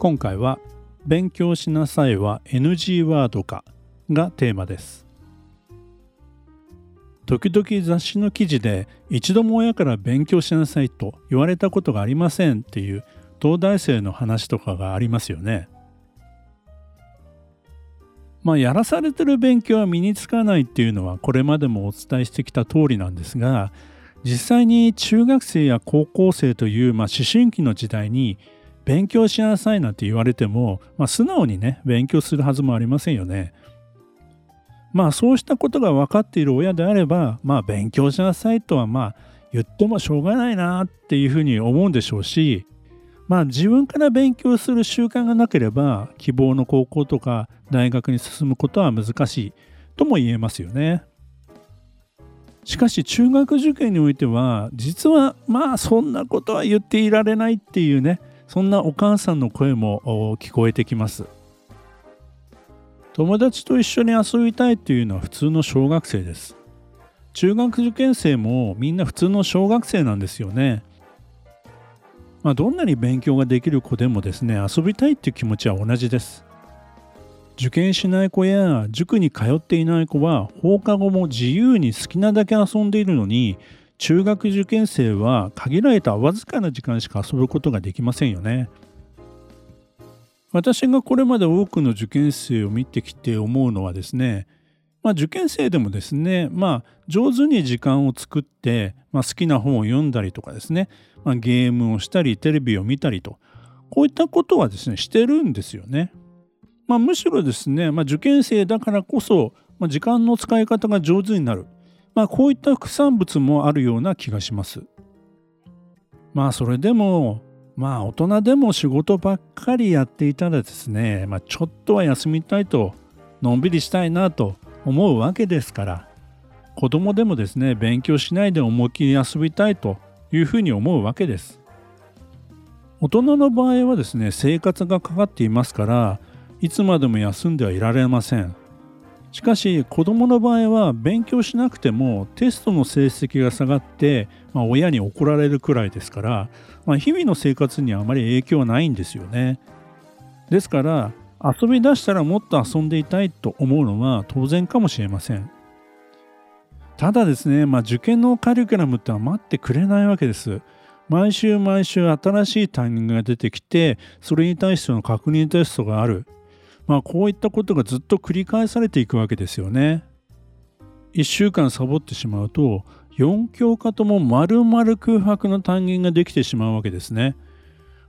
今回は勉強しなさいは NG ワードかがテーマです時々雑誌の記事で一度も親から勉強しなさいと言われたことがありませんっていう東大生の話とかがありますよね。まあやらされてる勉強は身につかないっていうのはこれまでもお伝えしてきた通りなんですが実際に中学生や高校生という、まあ、思春期の時代に勉強しなさいなんて言われても、まあ、素直にね勉強するはずもありませんよね。まあそうしたことが分かっている親であればまあ勉強しなさいとはまあ言ってもしょうがないなっていうふうに思うんでしょうしまあ自分から勉強する習慣がなければ希望の高校とか大学に進むことは難しいとも言えますよね。しかし中学受験においては実はまあそんなことは言っていられないっていうねそんなお母さんの声も聞こえてきます。友達と一緒に遊びたいっていうのは普通の小学生です。中学受験生もみんな普通の小学生なんですよね。まあ、どんなに勉強ができる子でもですね遊びたいっていう気持ちは同じです。受験しない子や塾に通っていない子は放課後も自由に好きなだけ遊んでいるのに中学受験生は限られたわずかな時間しか遊ぶことができませんよね。私がこれまで多くの受験生を見てきて思うのはですね、まあ、受験生でもですね、まあ、上手に時間を作って、まあ、好きな本を読んだりとかですね、まあ、ゲームをしたりテレビを見たりとこういったことはですねしてるんですよね。まあ、むしろですね、まあ、受験生だからこそ、まあ、時間の使い方が上手になるまあ、こういった副産物もあるような気がします。まあそれでもまあ大人でも仕事ばっかりやっていたらですね、まあ、ちょっとは休みたいとのんびりしたいなと思うわけですから子供でもですね勉強しないで思いっきり遊びたいというふうに思うわけです。大人の場合はですね生活がかかっていますからいつまでも休んではいられません。しかし子どもの場合は勉強しなくてもテストの成績が下がって、まあ、親に怒られるくらいですから、まあ、日々の生活にはあまり影響はないんですよね。ですから遊び出したらもっと遊んでいたいと思うのは当然かもしれません。ただですね、まあ、受験のカリキュラムっては待ってくれないわけです。毎週毎週新しい単元が出てきてそれに対しての確認テストがあるまあこういったことがずっと繰り返されていくわけですよね。1週間サボってしまうと4教科とも丸々空白の単元ができてしまうわけですね。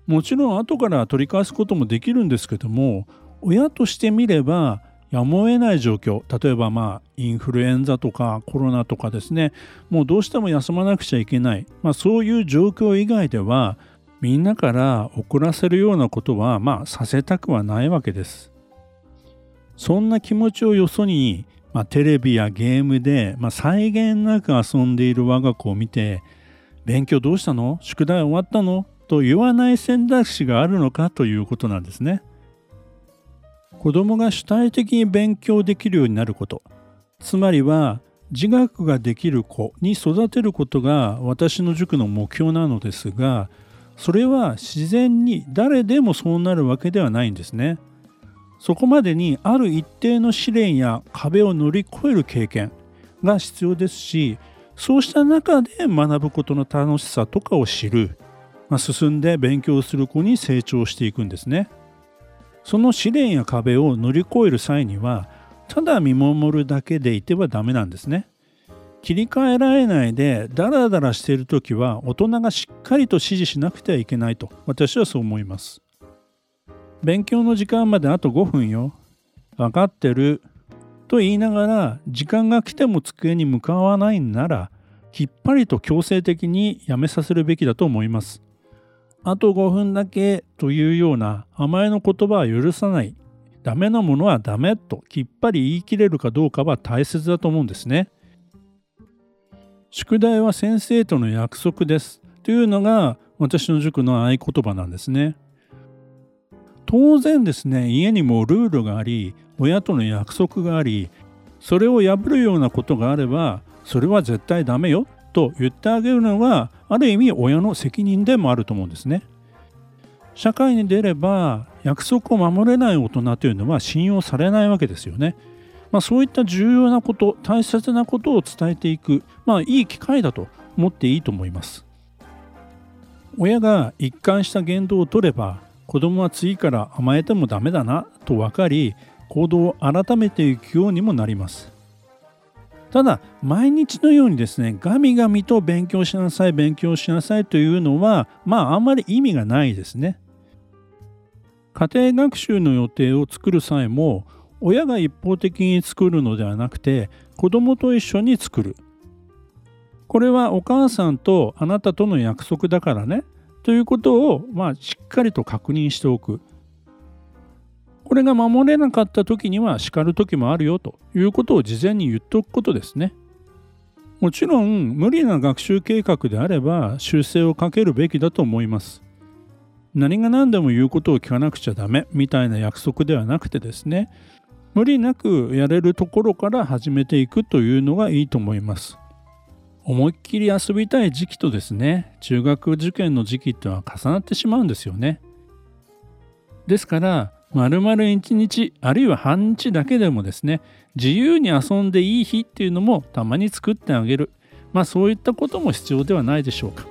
もちろん後から取り返すこともできるんですけども親としてみればやむを得ない状況例えばまあインフルエンザとかコロナとかですねもうどうしても休まなくちゃいけない、まあ、そういう状況以外ではみんなから遅らせるようなことはまあさせたくはないわけです。そんな気持ちをよそに、まあ、テレビやゲームで、まあ、際限なく遊んでいる我が子を見て勉強どうしたの？宿題終わったの？と言わない選択肢があるのか？ということなんですね。子供が主体的に勉強できるようになることつまりは自学ができる子に育てることが私の塾の目標なのですがそれは自然に誰でもそうなるわけではないんですね。そこまでにある一定の試練や壁を乗り越える経験が必要ですしそうした中で学ぶことの楽しさとかを知る、まあ、進んで勉強する子に成長していくんですね。その試練や壁を乗り越える際にはただ見守るだけでいてはダメなんですね。切り替えられないでダラダラしている時は大人がしっかりと指示しなくてはいけないと私はそう思います。勉強の時間まであと5分よ。分かってる。と言いながら、時間が来ても机に向かわないなら、きっぱりと強制的にやめさせるべきだと思います。あと5分だけというような甘えの言葉は許さないダメなものはダメときっぱり言い切れるかどうかは大切だと思うんですね。宿題は先生との約束ですというのが私の塾の合言葉なんですね。当然ですね家にもルールがあり親との約束がありそれを破るようなことがあればそれは絶対ダメよと言ってあげるのがある意味親の責任でもあると思うんですね。社会に出れば約束を守れない大人というのは信用されないわけですよね。まあ、そういった重要なこと大切なことを伝えていく、まあ、いい機会だと思っていいと思います。親が一貫した言動を取れば子供は次から甘えてもダメだなと分かり行動を改めていくようにもなります。ただ毎日のようにですねガミガミと勉強しなさい勉強しなさいというのはまああんまり意味がないですね。家庭学習の予定を作る際も親が一方的に作るのではなくて子供と一緒に作る。これはお母さんとあなたとの約束だからねということをまあしっかりと確認しておく。これが守れなかった時には叱る時もあるよということを事前に言っておくことですね。もちろん無理な学習計画であれば修正をかけるべきだと思います。何が何でも言うことを聞かなくちゃダメみたいな約束ではなくてですね無理なくやれるところから始めていくというのがいいと思います。思いっきり遊びたい時期とですね中学受験の時期っては重なってしまうんですよね。ですから丸々1日あるいは半日だけでもですね自由に遊んでいい日っていうのもたまに作ってあげるまあそういったことも必要ではないでしょうか。